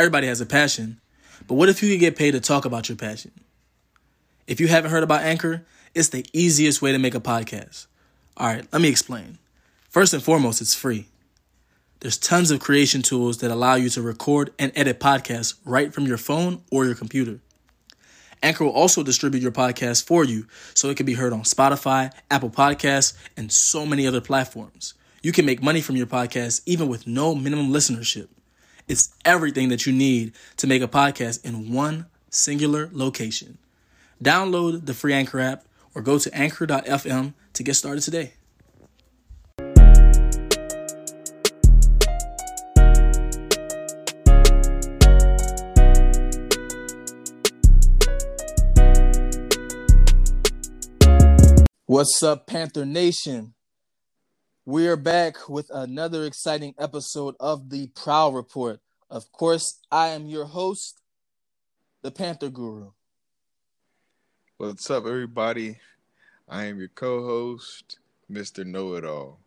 Everybody has a passion, but what if you could get paid to talk about your passion? If you haven't heard about Anchor, it's the easiest way to make a podcast. All right, let me explain. First and foremost, it's free. There's tons of creation tools that allow you to record and edit podcasts right from your phone or your computer. Anchor will also distribute your podcast for you so it can be heard on Spotify, Apple Podcasts, and so many other platforms. You can make money from your podcast even with no minimum listenership. It's everything that you need to make a podcast in one singular location. Download the free Anchor app or go to anchor.fm to get started today. What's up, Panther Nation? We are back with another exciting episode of the Prowl Report. Of course, I am your host, the Panther Guru. What's up, everybody? I am your co host, Mr. Know It All.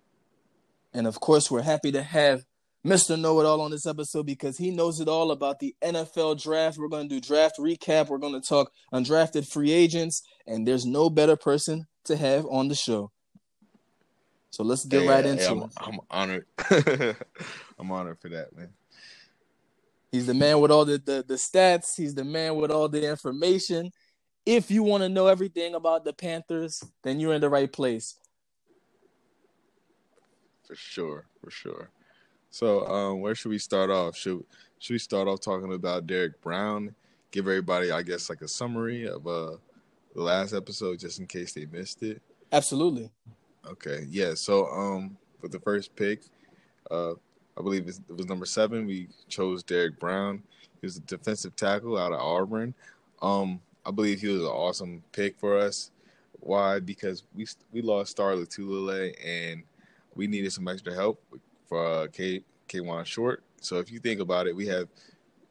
And of course, we're happy to have Mr. Know It All on this episode because he knows it all about the NFL draft. We're going to do draft recap. We're going to talk undrafted free agents, and there's no better person to have on the show. So let's get hey, right into I'm, it. I'm honored. I'm honored for that, man. He's the man with all the, the, the stats. He's the man with all the information. If you want to know everything about the Panthers, then you're in the right place. For sure, for sure. So, um, where should we start off? Should should we start off talking about Derrick Brown? Give everybody, I guess, like a summary of uh the last episode, just in case they missed it. Absolutely. Okay, yeah. So, um, for the first pick, uh, I believe it was number seven. We chose Derrick Brown. He was a defensive tackle out of Auburn. Um, I believe he was an awesome pick for us. Why? Because we we lost Star Lotulelei and we needed some extra help for uh, K Kawann Short. So if you think about it, we have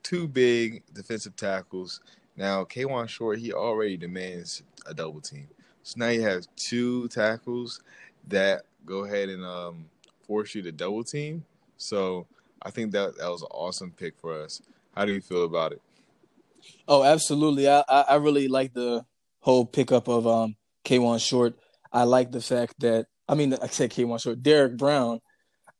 two big defensive tackles. Now Kawann Short, he already demands a double team. So now you have two tackles that go ahead and um, force you to double team. So I think that that was an awesome pick for us. How do you feel about it? Oh, absolutely. I I really like the whole pickup of um Kawann Short. I like the fact that I mean I said Kawann Short, Derrick Brown.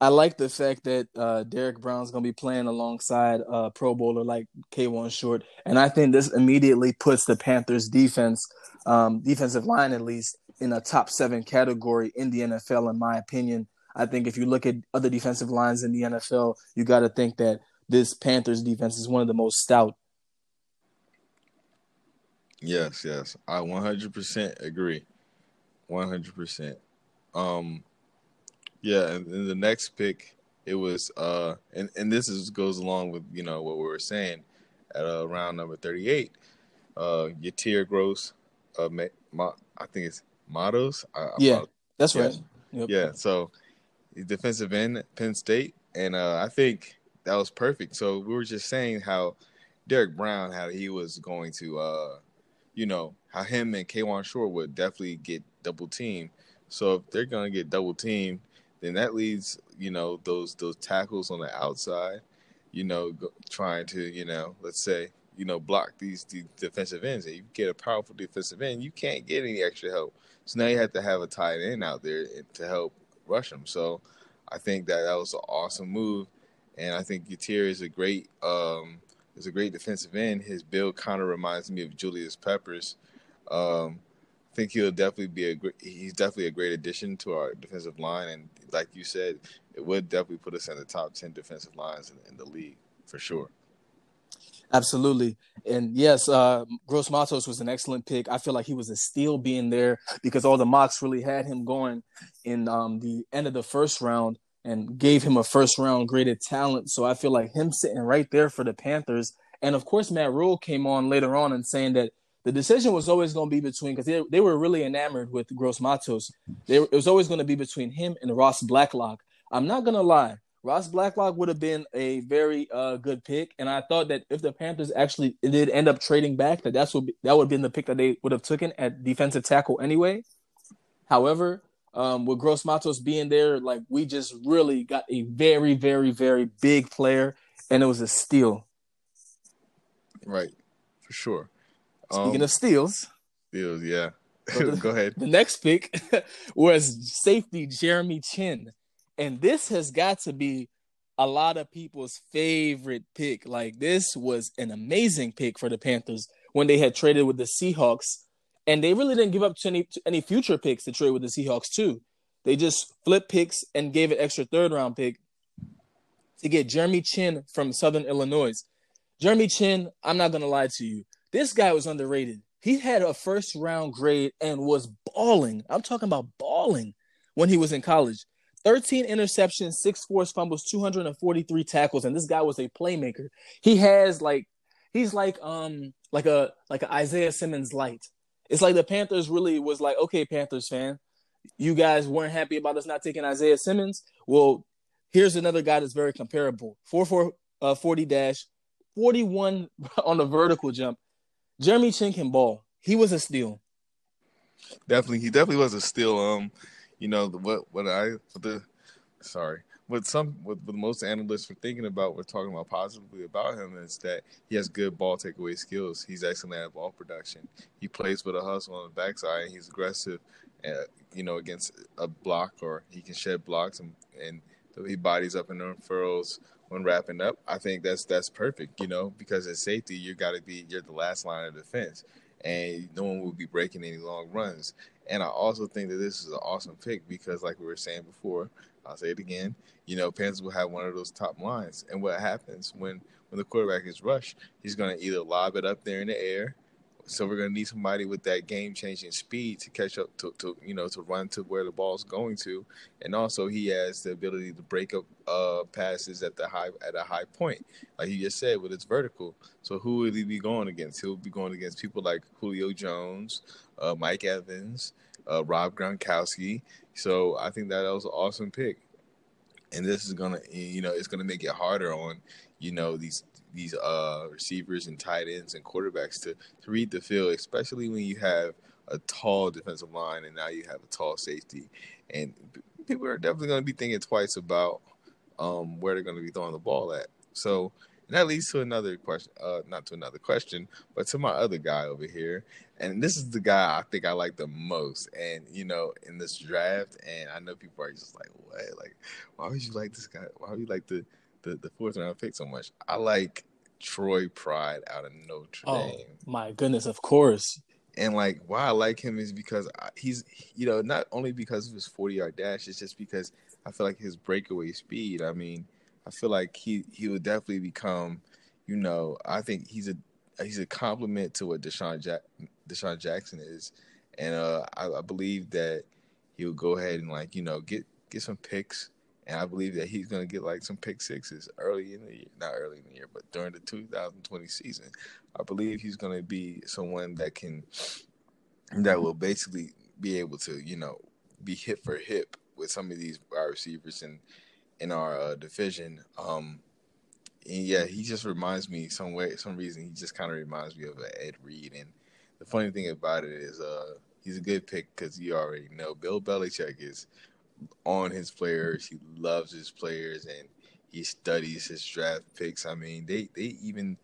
I like the fact that uh, Derrick Brown's going to be playing alongside a Pro Bowler like Kawann Short, and I think this immediately puts the Panthers' defense, um, defensive line at least, in a top seven category in the NFL, in my opinion. I think if you look at other defensive lines in the NFL, you got to think that this Panthers defense is one of the most stout. Yes, yes, I 100% agree. 100%. Um, yeah, and, and the next pick it was uh and and this is goes along with you know what we were saying at uh, round number 38 uh Yetur Gross uh ma, ma, I think it's Matos I, yeah that's yeah. right yep. yeah so defensive end Penn State and uh I think that was perfect so we were just saying how Derrick Brown how he was going to uh you know how him and Kawann Short would definitely get double team so if they're gonna get double team then that leaves you know those those tackles on the outside, you know, go, trying to you know let's say you know block these, these defensive ends. And you get a powerful defensive end, you can't get any extra help. So now you have to have a tight end out there to help rush him. So I think that that was an awesome move, and I think Yetur is a great um, is a great defensive end. His build kind of reminds me of Julius Peppers. Um, I think he'll definitely be a great. He's definitely a great addition to our defensive line, and like you said, it would definitely put us in the top ten defensive lines in, in the league for sure. Absolutely, and yes, uh, Gross Matos was an excellent pick. I feel like he was a steal being there because all the mocks really had him going in um, the end of the first round and gave him a first round graded talent. So I feel like him sitting right there for the Panthers. And of course, Matt Rhule came on later on and saying that the decision was always going to be between because they, they were really enamored with Gross Matos. They, it was always going to be between him and Ross Blacklock. I'm not going to lie. Ross Blacklock would have been a very uh, good pick, and I thought that if the Panthers actually did end up trading back, that that's what that would have been the pick that they would have taken at defensive tackle anyway. However, um, with Gross Matos being there, like we just really got a very, very, very big player, and it was a steal. Right, for sure. Speaking um, of steals, steals, yeah. the, Go ahead. The next pick was safety Jeremy Chinn, and this has got to be a lot of people's favorite pick. Like this was an amazing pick for the Panthers when they had traded with the Seahawks, and they really didn't give up to any to any future picks to trade with the Seahawks too. They just flipped picks and gave an extra third round pick to get Jeremy Chinn from Southern Illinois. Jeremy Chinn, I'm not gonna lie to you, this guy was underrated. He had a first round grade and was balling. I'm talking about balling when he was in college. 13 interceptions, six forced fumbles, 243 tackles, and this guy was a playmaker. He has like he's like um like a like a Isaiah Simmons light. It's like the Panthers really was like, okay, Panthers fan, you guys weren't happy about us not taking Isaiah Simmons. Well, here's another guy that's very comparable. 4 4 uh, 40 dash, 41 on the vertical jump. Jeremy Chinn can ball. He was a steal. Definitely, he definitely was a steal. Um, you know what what I the sorry what some what, what most analysts were thinking about we're talking about positively about him is that he has good ball takeaway skills. He's excellent at ball production. He plays with a hustle on the backside. he's aggressive, uh, you know, against a block or he can shed blocks and and he bodies up and unfurls when wrapping up. I think that's that's perfect, you know, because at safety you got to be you're the last line of defense and no one will be breaking any long runs. And I also think that this is an awesome pick because, like we were saying before, I'll say it again. You know, Panthers will have one of those top lines, and what happens when when the quarterback is rushed? He's going to either lob it up there in the air, so we're to need somebody with that game changing speed to catch up to, to you know to run to where the ball's going to, and also he has the ability to break up uh, passes at the high at a high point, like you just said with its vertical. So who will he be going against? He'll be going against people like Julio Jones, uh, Mike Evans, uh, Rob Gronkowski. So I think that was an awesome pick, and this is gonna you know it's gonna make it harder on you know these these uh, receivers and tight ends and quarterbacks to, to read the field, especially when you have a tall defensive line and now you have a tall safety. And people are definitely going to be thinking twice about um, where they're going to be throwing the ball at. So and that leads to another question, uh, not to another question, but to my other guy over here. And this is the guy I think I like the most. And, you know, in this draft, and I know people are just like, what? Like, why would you like this guy? Why would you like the the, the fourth round pick so much. I like Troy Pride out of Notre oh, Dame. My goodness, of course. And like why I like him is because he's you know not only because of his forty yard dash, it's just because I feel like his breakaway speed. I mean, I feel like he he would definitely become, you know, I think he's a he's a compliment to what Deshaun Jack, DeSean Jackson is, and uh, I, I believe that he'll go ahead and like you know get get some picks and I believe that he's going to get like some pick sixes early in the year, not early in the year, but during the 2020 season. I believe he's going to be someone that can, that will basically be able to, you know, be hip for hip with some of these wide receivers in in our uh, division. Um, and yeah, he just reminds me some way, some reason he just kind of reminds me of uh, Ed Reed. And the funny thing about it is, uh, he's a good pick because you already know Bill Belichick is on his players. He loves his players and he studies his draft picks. I mean, they they even,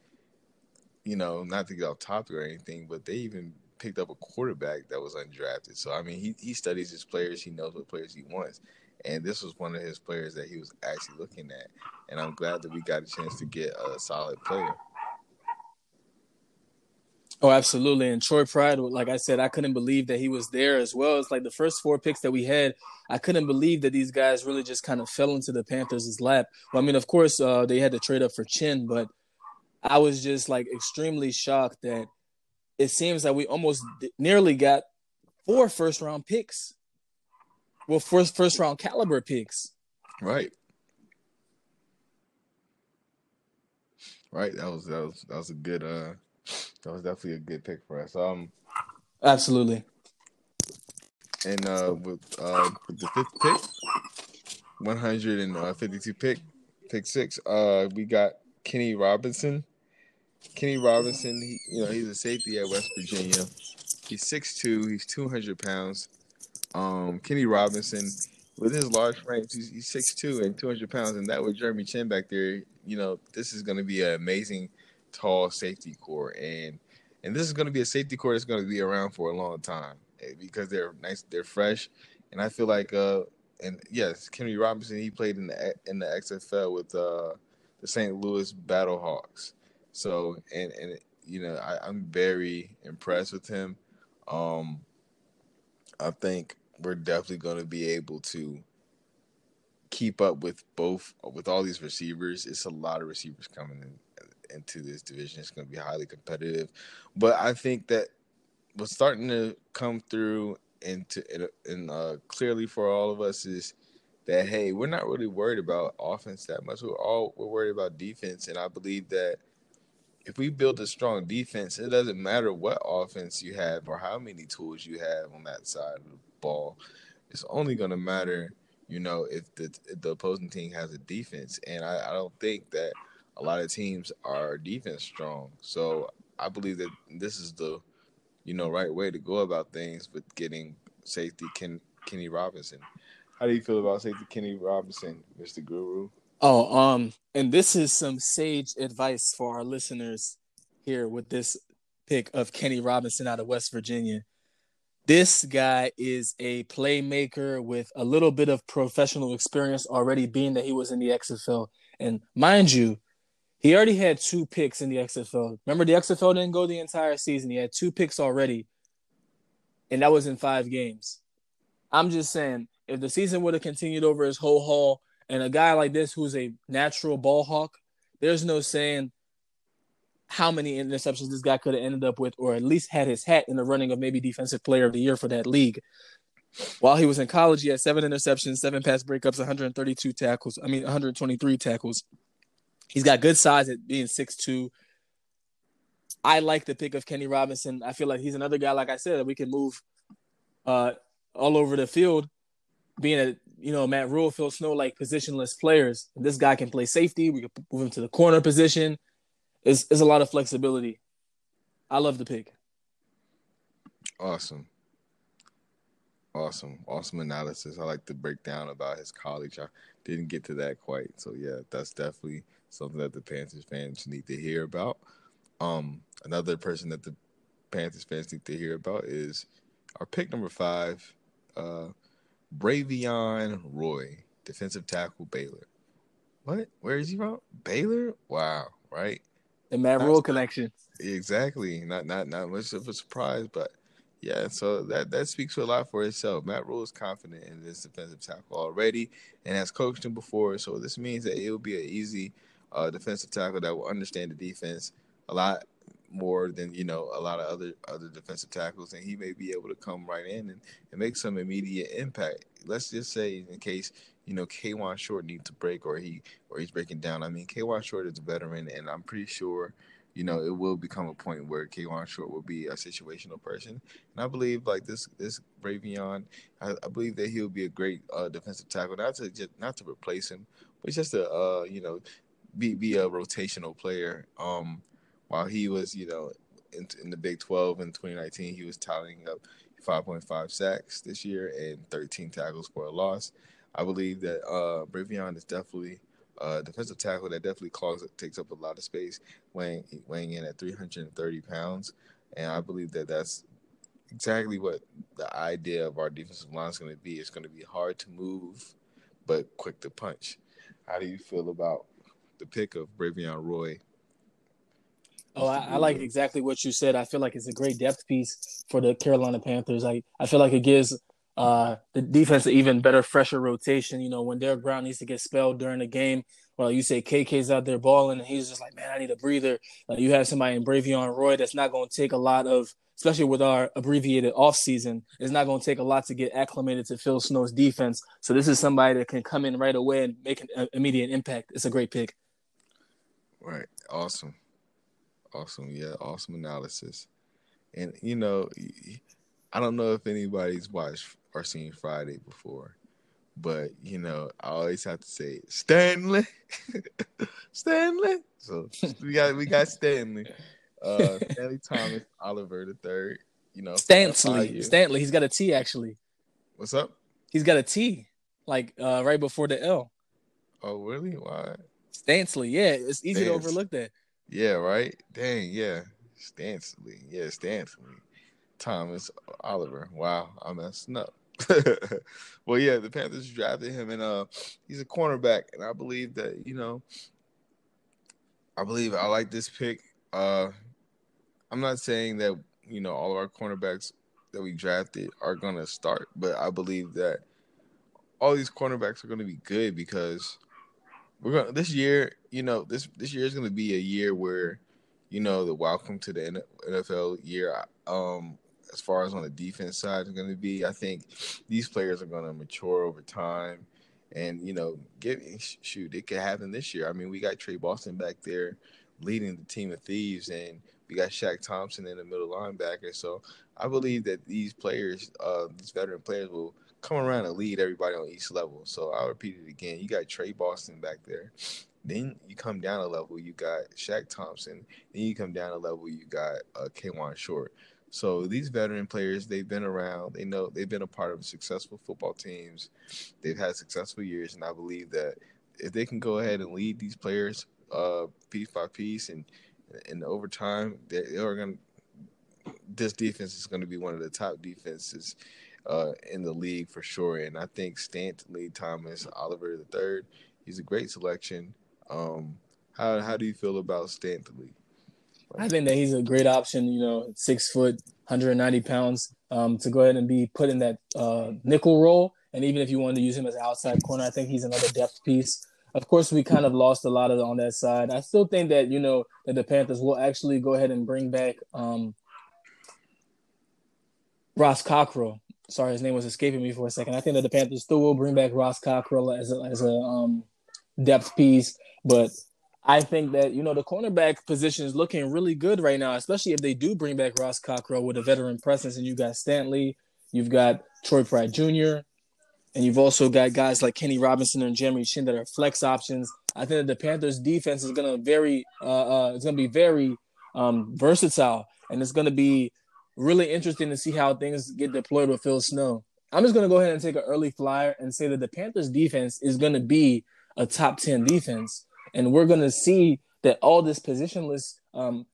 you know, not to get off topic or anything, but they even picked up a quarterback that was undrafted. So I mean, he he studies his players. He knows what players he wants. And this was one of his players that he was actually looking at. And I'm glad that we got a chance to get a solid player. Oh, absolutely. And Troy Pride, like I said, I couldn't believe that he was there as well. It's like the first four picks that we had, I couldn't believe that these guys really just kind of fell into the Panthers' lap. Well, I mean, of course, uh, they had to trade up for Chinn, but I was just like extremely shocked that it seems that we almost nearly got four first round picks. Well, first first round caliber picks. Right. Right. That was that was that was a good uh that was definitely a good pick for us. Um, absolutely. And uh, with uh, with the fifth pick, one hundred and fifty-two pick, pick six. Uh, we got Kenny Robinson. Kenny Robinson, he, you know, he's a safety at West Virginia. He's 6'2", he's 200 pounds. Um, Kenny Robinson, with his large frame, he's, he's 6'2", and 200 pounds, and that with Jeremy Chinn back there, you know, this is going to be an amazing tall safety core, and and this is going to be a safety core that's going to be around for a long time eh, because they're nice, they're fresh, and I feel like uh and yes, Kenny Robinson he played in the in the XFL with uh the St. Louis Battlehawks, so and and you know I, I'm very impressed with him. Um, I think we're definitely going to be able to keep up with both with all these receivers. It's a lot of receivers coming in, into this division. It's going to be highly competitive, but I think that what's starting to come through into and uh, clearly for all of us is that hey, we're not really worried about offense that much. We're all we're worried about defense, and I believe that if we build a strong defense, it doesn't matter what offense you have or how many tools you have on that side of the ball. It's only going to matter you know, if the if the opposing team has a defense. And I, I don't think that a lot of teams are defense strong. So I believe that this is the, you know, right way to go about things with getting safety Ken, Kenny Robinson. How do you feel about safety Kenny Robinson, Mr. Guru? Oh, um, and this is some sage advice for our listeners here with this pick of Kenny Robinson out of West Virginia. This guy is a playmaker with a little bit of professional experience already, being that he was in the XFL. And mind you, he already had two picks in the XFL. Remember, the XFL didn't go the entire season. He had two picks already, and that was in five games. I'm just saying, if the season would have continued over his whole haul, and a guy like this who's a natural ball hawk, there's no saying how many interceptions this guy could have ended up with, or at least had his hat in the running of maybe defensive player of the year for that league. While he was in college, he had seven interceptions, seven pass breakups, 132 tackles. I mean, 123 tackles. He's got good size at being 6'2. I like the pick of Kenny Robinson. I feel like he's another guy, like I said, that we can move uh, all over the field, being a you know Matt Rhule, Phil Snow like positionless players. This guy can play safety. We can move him to the corner position it's, it's a lot of flexibility. I love the pick. Awesome. Awesome. Awesome analysis. I like the breakdown about his college. I didn't get to that quite. So yeah, that's definitely something that the Panthers fans need to hear about. Um, another person that the Panthers fans need to hear about is our pick number five, uh, Bravvion Roy, defensive tackle Baylor. What? Where is he from? Baylor? Wow, right? The Matt Rhule connection. Exactly. Not not not much of a surprise, but yeah, so that that speaks a lot for itself. Matt Rhule is confident in this defensive tackle already and has coached him before, so this means that it will be an easy uh, defensive tackle that will understand the defense a lot more than you know a lot of other other defensive tackles, and he may be able to come right in and, and make some immediate impact. Let's just say in case you know Kawann Short needs to break or he or he's breaking down. I mean, Kawann Short is a veteran, and I'm pretty sure you know it will become a point where Kawann Short will be a situational person. And I believe like this this Bravvion, I, I believe that he'll be a great uh, defensive tackle, not to just not to replace him, but just to uh, you know be be a rotational player. Um, while he was you know in, in the Big 12 in 2019, he was tallying up 5.5 sacks this year and 13 tackles for a loss. I believe that uh, Bravvion is definitely a defensive tackle that definitely clogs takes up a lot of space, weighing weighing in at 330 pounds, and I believe that that's exactly what the idea of our defensive line is going to be. It's going to be hard to move, but quick to punch. How do you feel about the pick of Bravvion Roy? Oh, I, I, like exactly what you said. I feel like it's a great depth piece for the Carolina Panthers. I, I feel like it gives uh, the defense an even better, fresher rotation. You know, when Derrick Brown needs to get spelled during the game, well, you say KK's out there balling, and he's just like, man, I need a breather. Uh, you have somebody in Bravvion Roy that's not going to take a lot of, especially with our abbreviated off season, it's not going to take a lot to get acclimated to Phil Snow's defense. So this is somebody that can come in right away and make an uh, immediate impact. It's a great pick. Right. Awesome. Awesome. Yeah. Awesome analysis. And you know, I don't know if anybody's watched or seen Friday before, but you know, I always have to say Stanley, Stanley. So we got we got Stanley, uh, Stanley Thomas Oliver the third. You know, Stanley, Stanley. He's got a T actually. What's up? He's got a T, like uh, right before the L. Oh really? Why? Stanley. Yeah, it's easy Stans. to overlook that. Yeah, right. Dang, yeah. Stanley. Yeah, Stanley. Thomas Oliver. Wow, I'm messing up. well, yeah, the Panthers drafted him, and uh, he's a cornerback, and I believe that you know, I believe I like this pick. Uh, I'm not saying that you know all of our cornerbacks that we drafted are gonna start, but I believe that all these cornerbacks are gonna be good because we're gonna this year. You know, this this year is gonna be a year where, you know, the welcome to the NFL year. Um, as far as on the defense side is going to be. I think these players are going to mature over time, and you know, get shoot, it could happen this year. I mean, we got Tre Boston back there leading the team of thieves, and we got Shaq Thompson in the middle linebacker. So I believe that these players, uh, these veteran players, will come around and lead everybody on each level. So I'll repeat it again. You got Tre Boston back there. Then you come down a level, you got Shaq Thompson. Then you come down a level, you got uh, Kawann Short. So these veteran players, they've been around. They know they've been a part of successful football teams. They've had successful years, and I believe that if they can go ahead and lead these players uh, piece by piece and in overtime, they, they are going. This defense is going to be one of the top defenses uh, in the league for sure. And I think Stanley Thomas Oliver the third, he's a great selection. Um, how how do you feel about Stanley? I think that he's a great option. You know, six foot, 190 pounds, um, to go ahead and be put in that uh, nickel role. And even if you wanted to use him as outside corner, I think he's another depth piece. Of course, we kind of lost a lot of on that side. I still think that you know that the Panthers will actually go ahead and bring back um, Ross Cockrell. Sorry, his name was escaping me for a second. I think that the Panthers still will bring back Ross Cockrell as a, as a um, depth piece, but I think that you know the cornerback position is looking really good right now, especially if they do bring back Ross Cockrell with a veteran presence, and you got Stanley, you've got Troy Pratt Jr., and you've also got guys like Kenny Robinson and Jeremy Chinn that are flex options. I think that the Panthers' defense is gonna very, uh, uh it's gonna be very um, versatile, and it's gonna be really interesting to see how things get deployed with Phil Snow. I'm just gonna go ahead and take an early flyer and say that the Panthers' defense is gonna be a top ten defense and we're going to see that all this positionless um,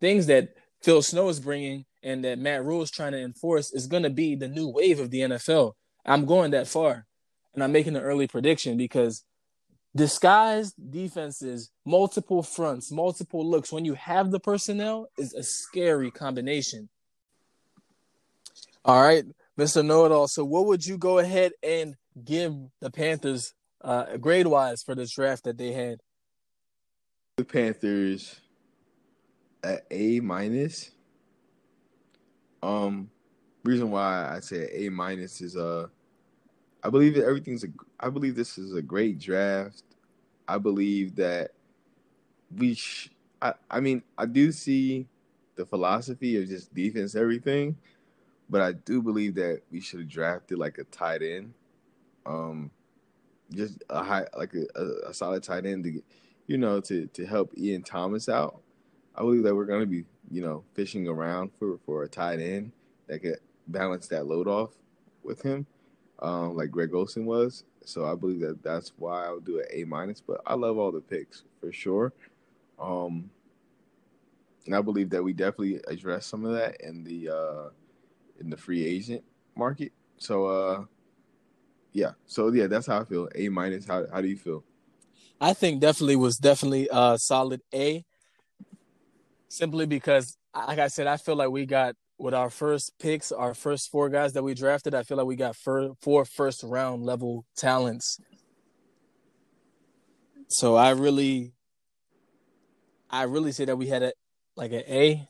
things that Phil Snow is bringing and that Matt Rhule is trying to enforce is going to be the new wave of the NFL. I'm going that far, and I'm making an early prediction because disguised defenses, multiple fronts, multiple looks, when you have the personnel, is a scary combination. All right, Mr. Know It All. So, what would you go ahead and give the Panthers uh, grade wise for this draft that they had? The Panthers at A minus. Um, reason why I say A minus is uh, I believe that everything's a. I believe this is a great draft. I believe that we. Sh- I I mean I do see the philosophy of just defense everything, but I do believe that we should have drafted like a tight end. Um, just a high, like a, a, solid tight end to, you know, to to help Ian Thomas out. I believe that we're going to be, you know, fishing around for for a tight end that could balance that load off with him, um, like Greg Olsen was. So I believe that that's why I'll do an A minus. But I love all the picks for sure. Um, and I believe that we definitely addressed some of that in the uh, in the free agent market. So uh, yeah. So yeah, that's how I feel. A minus. How how do you feel? I think definitely was definitely a solid A. Simply because, like I said, I feel like we got with our first picks, our first four guys that we drafted. I feel like we got four, four first round level talents. So I really, I really say that we had a like an A,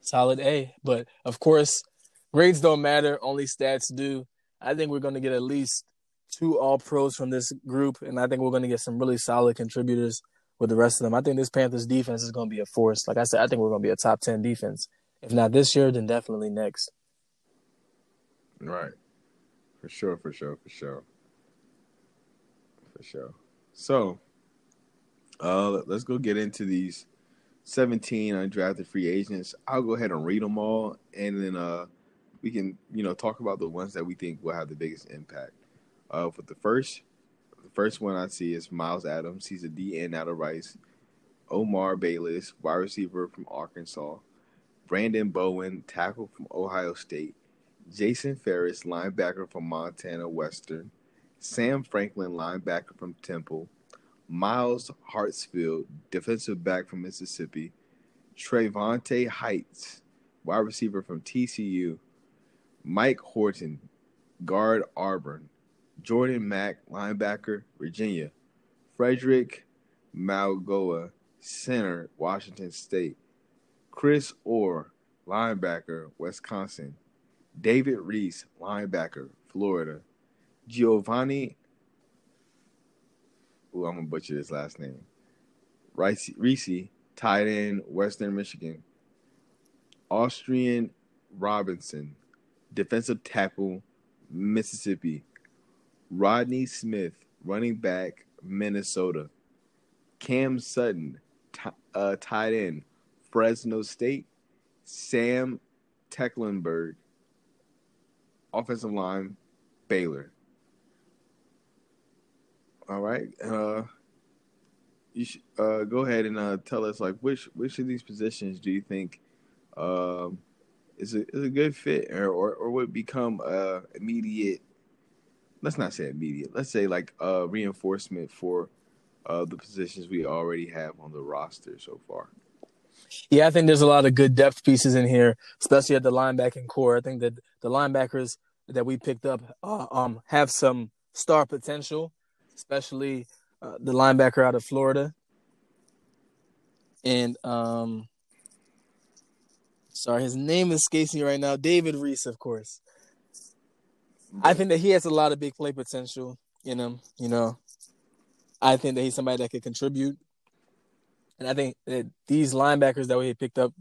solid A. But of course, grades don't matter. Only stats do. I think we're going to get at least two all pros from this group, and I think we're going to get some really solid contributors with the rest of them. I think this Panthers defense is going to be a force. Like I said, I think we're going to be a top 10 defense. If not this year, then definitely next. Right. For sure, for sure, for sure. For sure. So, uh, let's go get into these 17 undrafted free agents. I'll go ahead and read them all, and then uh, we can, you know, talk about the ones that we think will have the biggest impact. Uh, for the first, the first one I see is Myles Adams. He's a DN out of Rice. Omar Bayless, wide receiver from Arkansas, Branden Bowen, tackle from Ohio State, Jason Ferris, linebacker from Montana Western, Sam Franklin, linebacker from Temple, Myles Hartsfield, defensive back from Mississippi, TreVontae Hights, wide receiver from TCU, Mike Horton, guard Auburn, Jordan Mack, linebacker, Virginia, Frederick Mauigoa, center, Washington State, Chris Orr, linebacker, Wisconsin, David Reese, linebacker, Florida, Giovanni. Ooh, I'm gonna butcher this last name. Reese, Reese tight end, Western Michigan. Austrian Robinson, defensive tackle, Mississippi. Rodney Smith, running back, Minnesota. Cam Sutton, t- uh, tight end, Fresno State. Sam Tecklenburg, offensive line, Baylor. All right. Uh, you should uh, go ahead and uh, tell us like which which of these positions do you think um, is a is a good fit or or, or would become uh, immediate. Let's not say immediate. Let's say like uh, reinforcement for uh, the positions we already have on the roster so far. Yeah, I think there's a lot of good depth pieces in here, especially at the linebacking core. I think that the linebackers that we picked up uh, um, have some star potential, especially uh, the linebacker out of Florida. And um, sorry, his name escapes me right now. David Reese, of course. I think that he has a lot of big play potential in him. You know, I think that he's somebody that could contribute. And I think that these linebackers that we picked up,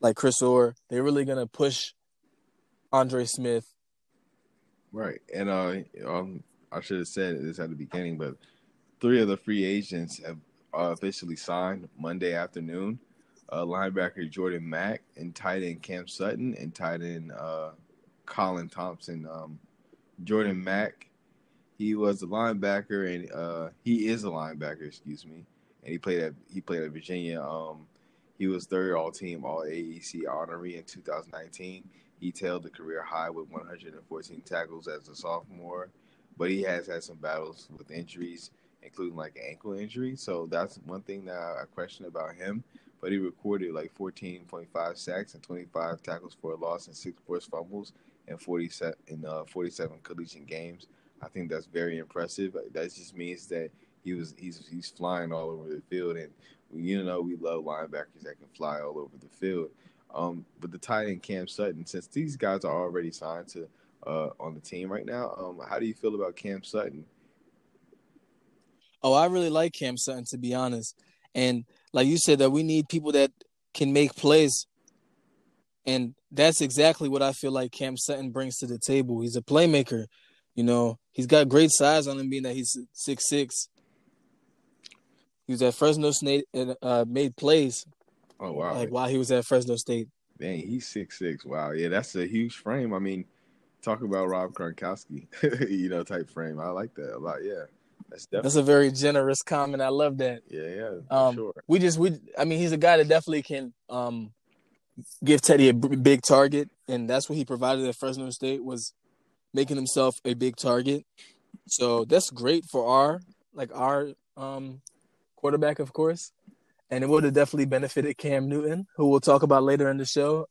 like Chris Orr, they're really gonna push Andre Smith. Right, and uh, um, I should have said this at the beginning, but three of the free agents have uh, officially signed Monday afternoon. Uh, linebacker Jordan Mack and tight end Cam Sutton and tight end uh, Colin Thompson. Um, Jordan Mack, he was a linebacker and uh, he is a linebacker, excuse me and he played at he played at Virginia. Um, he was third all team all ACC honoree in 2019. He tailed the career high with 114 tackles as a sophomore, but he has had some battles with injuries, including like an ankle injury. So that's one thing that I question about him. But he recorded like 14.5 sacks and 25 tackles for a loss and six forced fumbles and 47 in uh, 47 collegiate games. I think that's very impressive. That just means that he was he's he's flying all over the field, and you know we love linebackers that can fly all over the field. Um, but the tight end Cam Sutton, since these guys are already signed to uh, on the team right now, um, how do you feel about Cam Sutton? Oh, I really like Cam Sutton to be honest, and like you said, that we need people that can make plays, and that's exactly what I feel like Cam Sutton brings to the table. He's a playmaker. You know, he's got great size on him, being that he's six six. He was at Fresno State and uh, made plays. Oh wow! Like while he was at Fresno State. Dang, he's six six. Wow, yeah, that's a huge frame. I mean, talk about Rob Gronkowski, you know, type frame. I like that a lot. Yeah, that's definitely that's a very generous comment. I love that. Yeah, yeah, um, sure. We just we, I mean, he's a guy that definitely can um give Teddy a b- big target, and that's what he provided at Fresno State was making himself a big target. So that's great for our like our um quarterback, of course, and it would have definitely benefited Cam Newton, who we'll talk about later in the show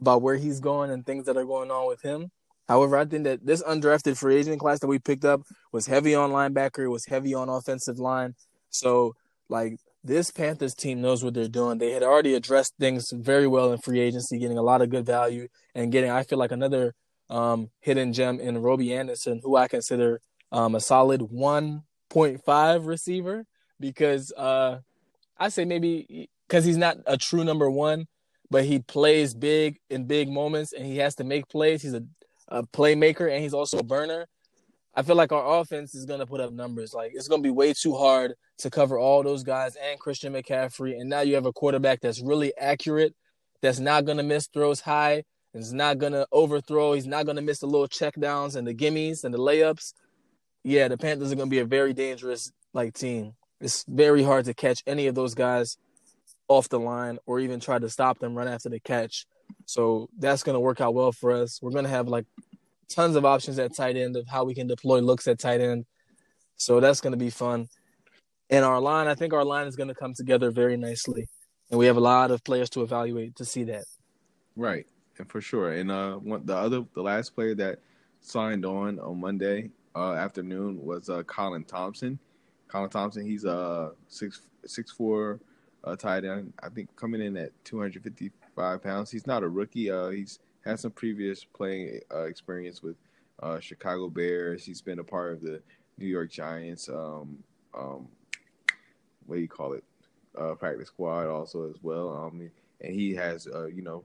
about where he's going and things that are going on with him. However, I think that this undrafted free agent class that we picked up was heavy on linebacker, was heavy on offensive line. So, like, this Panthers team knows what they're doing. They had already addressed things very well in free agency, getting a lot of good value and getting, I feel like, another um, hidden gem in Robby Anderson, who I consider um, a solid 1.5 receiver because uh, I say maybe because he's not a true number one, but he plays big in big moments and he has to make plays. He's a, a playmaker and he's also a burner. I feel like our offense is gonna put up numbers. Like it's gonna be way too hard to cover all those guys and Christian McCaffrey. And now you have a quarterback that's really accurate, that's not gonna miss throws high, and is not gonna overthrow. He's not gonna miss the little checkdowns and the gimmies and the layups. Yeah, the Panthers are gonna be a very dangerous like team. It's very hard to catch any of those guys off the line or even try to stop them run after the catch. So that's going to work out well for us. We're going to have like tons of options at tight end of how we can deploy looks at tight end. So that's going to be fun. And our line, I think our line is going to come together very nicely. And we have a lot of players to evaluate to see that. Right. And for sure. And uh one, the other the last player that signed on on Monday uh, afternoon was uh, Colin Thompson. Colin Thompson, he's a uh, six six four uh, tight end. I think coming in at 255 pounds. He's not a rookie. Uh, he's had some previous playing uh, experience with uh, Chicago Bears. He's been a part of the New York Giants. Um, um, what do you call it? Uh, practice squad also as well. Um, and he has, uh, you know,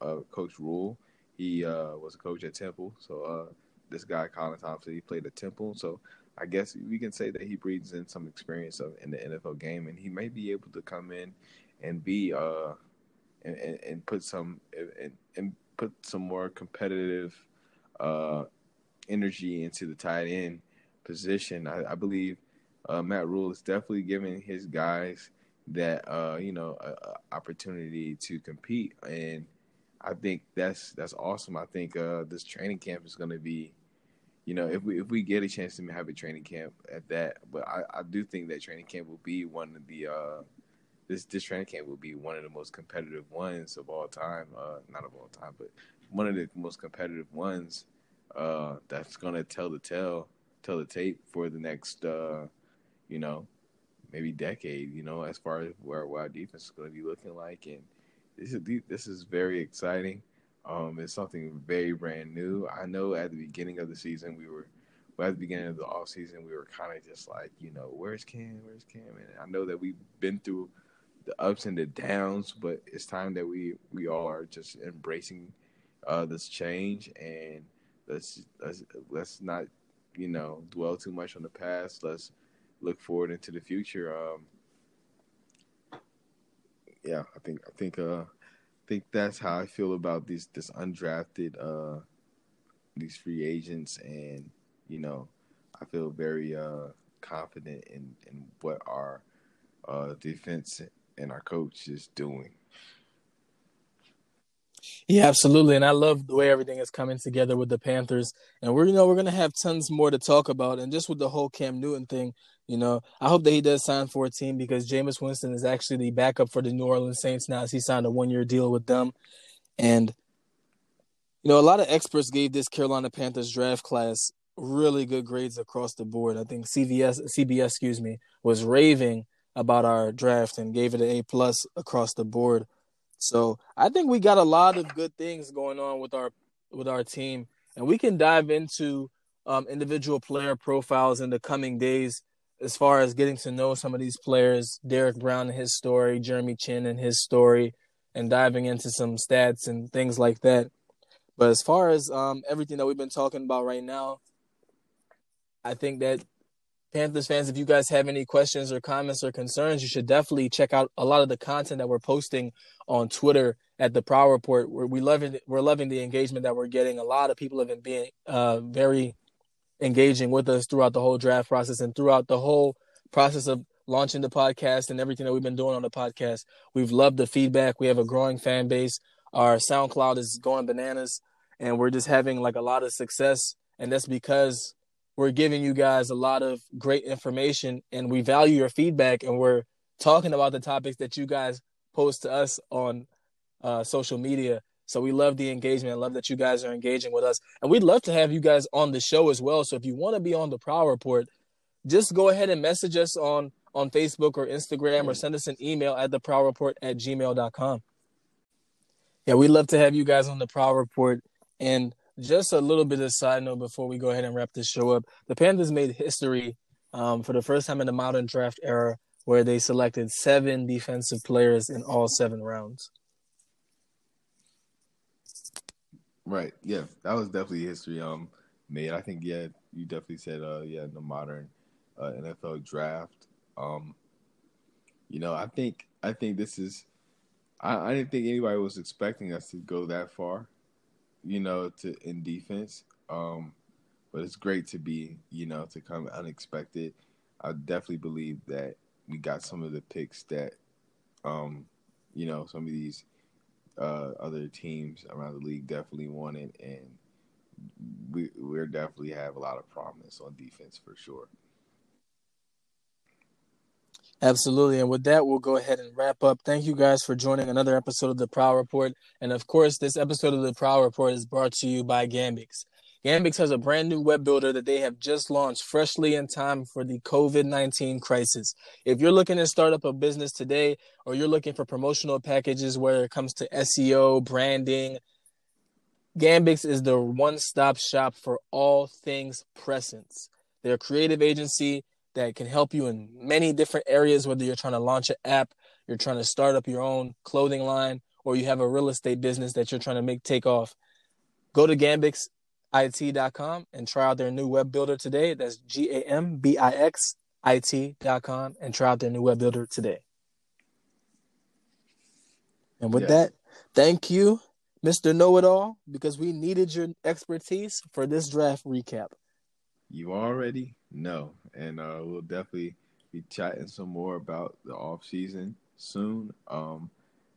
uh, Coach Rhule. He uh, was a coach at Temple. So uh, this guy Colin Thompson, he played at Temple. So I guess we can say that he breathes in some experience of in the NFL game, and he may be able to come in and be uh and, and, and put some and, and put some more competitive uh energy into the tight end position. I, I believe uh, Matt Rhule is definitely giving his guys that uh you know a, a opportunity to compete and I think that's that's awesome. I think uh, this training camp is going to be you know, if we if we get a chance to have a training camp at that, but I, I do think that training camp will be one of the uh, this this training camp will be one of the most competitive ones of all time. Uh, not of all time, but one of the most competitive ones. Uh, that's gonna tell the tale, tell the tape for the next, uh, you know, maybe decade. You know, as far as where, where our defense is gonna be looking like, and this is this is very exciting. Um, it's something very brand new. I know at the beginning of the season we were, well, at the beginning of the off season we were kind of just like, you know, where's Cam? Where's Cam? And I know that we've been through the ups and the downs, but it's time that we we all are just embracing uh, this change and let's let's let's not you know dwell too much on the past. Let's look forward into the future. Um, yeah, I think I think uh, think that's how I feel about these this undrafted uh these free agents and you know I feel very uh confident in in what our uh defense and our coach is doing. Yeah, absolutely. And I love the way everything is coming together with the Panthers. And we're you know, we're gonna have tons more to talk about. And just with the whole Cam Newton thing, you know, I hope that he does sign for a team because Jameis Winston is actually the backup for the New Orleans Saints now as he signed a one year deal with them. And you know, a lot of experts gave this Carolina Panthers draft class really good grades across the board. I think CVS CBS, excuse me, was raving about our draft and gave it an A plus across the board. So I think we got a lot of good things going on with our with our team, and we can dive into um, individual player profiles in the coming days as far as getting to know some of these players, Derrick Brown and his story, Jeremy Chinn and his story, and diving into some stats and things like that. But as far as um, everything that we've been talking about right now, I think that Panthers fans, if you guys have any questions or comments or concerns, you should definitely check out a lot of the content that we're posting on Twitter at the Prowl Report. We're, we loving we're loving the engagement that we're getting. A lot of people have been being uh, very engaging with us throughout the whole draft process and throughout the whole process of launching the podcast and everything that we've been doing on the podcast. We've loved the feedback. We have a growing fan base. Our SoundCloud is going bananas and we're just having like a lot of success. And that's because we're giving you guys a lot of great information and we value your feedback and we're talking about the topics that you guys post to us on uh, social media so we love the engagement. I love that you guys are engaging with us. And we'd love to have you guys on the show as well. So if you want to be on the Prowl Report, just go ahead and message us on on Facebook or Instagram or send us an email at the Prowl Report at gmail.com. Yeah, we'd love to have you guys on the Prowl Report. And just a little bit of side note before we go ahead and wrap this show up. The Panthers made history um, for the first time in the modern draft era where they selected seven defensive players in all seven rounds. Right. Yeah, that was definitely history um made. I think yeah, you definitely said uh yeah, in the modern uh, NFL draft. Um you know, I think I think this is I, I didn't think anybody was expecting us to go that far, you know, to in defense. Um but it's great to be, you know, to come unexpected. I definitely believe that we got some of the picks that, um, you know, some of these uh, other teams around the league definitely wanted, and we we definitely have a lot of promise on defense for sure. Absolutely. And with that, we'll go ahead and wrap up. Thank you guys for joining another episode of the Prowl Report. And of course, this episode of the Prowl Report is brought to you by Gambix. Gambix has a brand new web builder that they have just launched freshly in time for the COVID 19 crisis. If you're looking to start up a business today or you're looking for promotional packages where it comes to SEO, branding, Gambix is the one stop shop for all things presence. They're a creative agency that can help you in many different areas, whether you're trying to launch an app, you're trying to start up your own clothing line, or you have a real estate business that you're trying to make take off. Go to gambixit.com and try out their new web builder today. That's G A M B I X I T.com and try out their new web builder today. And with yes. that, thank you, Mr. Know It All, because we needed your expertise for this draft recap. You already know. And uh, we'll definitely be chatting some more about the off season soon. Um,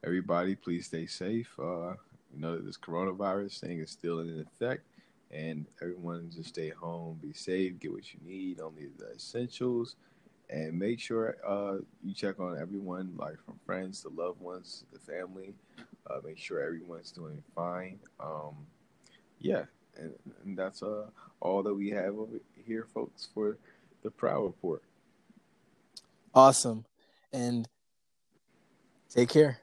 everybody, please stay safe. Uh, you know that this coronavirus thing is still in effect, and everyone just stay home, be safe, get what you need, only the essentials, and make sure uh, you check on everyone, like from friends to loved ones, the family. Uh, make sure everyone's doing fine. Um, yeah, and, and that's uh, all that we have over here, folks, for the Prowl Report. Awesome. And take care.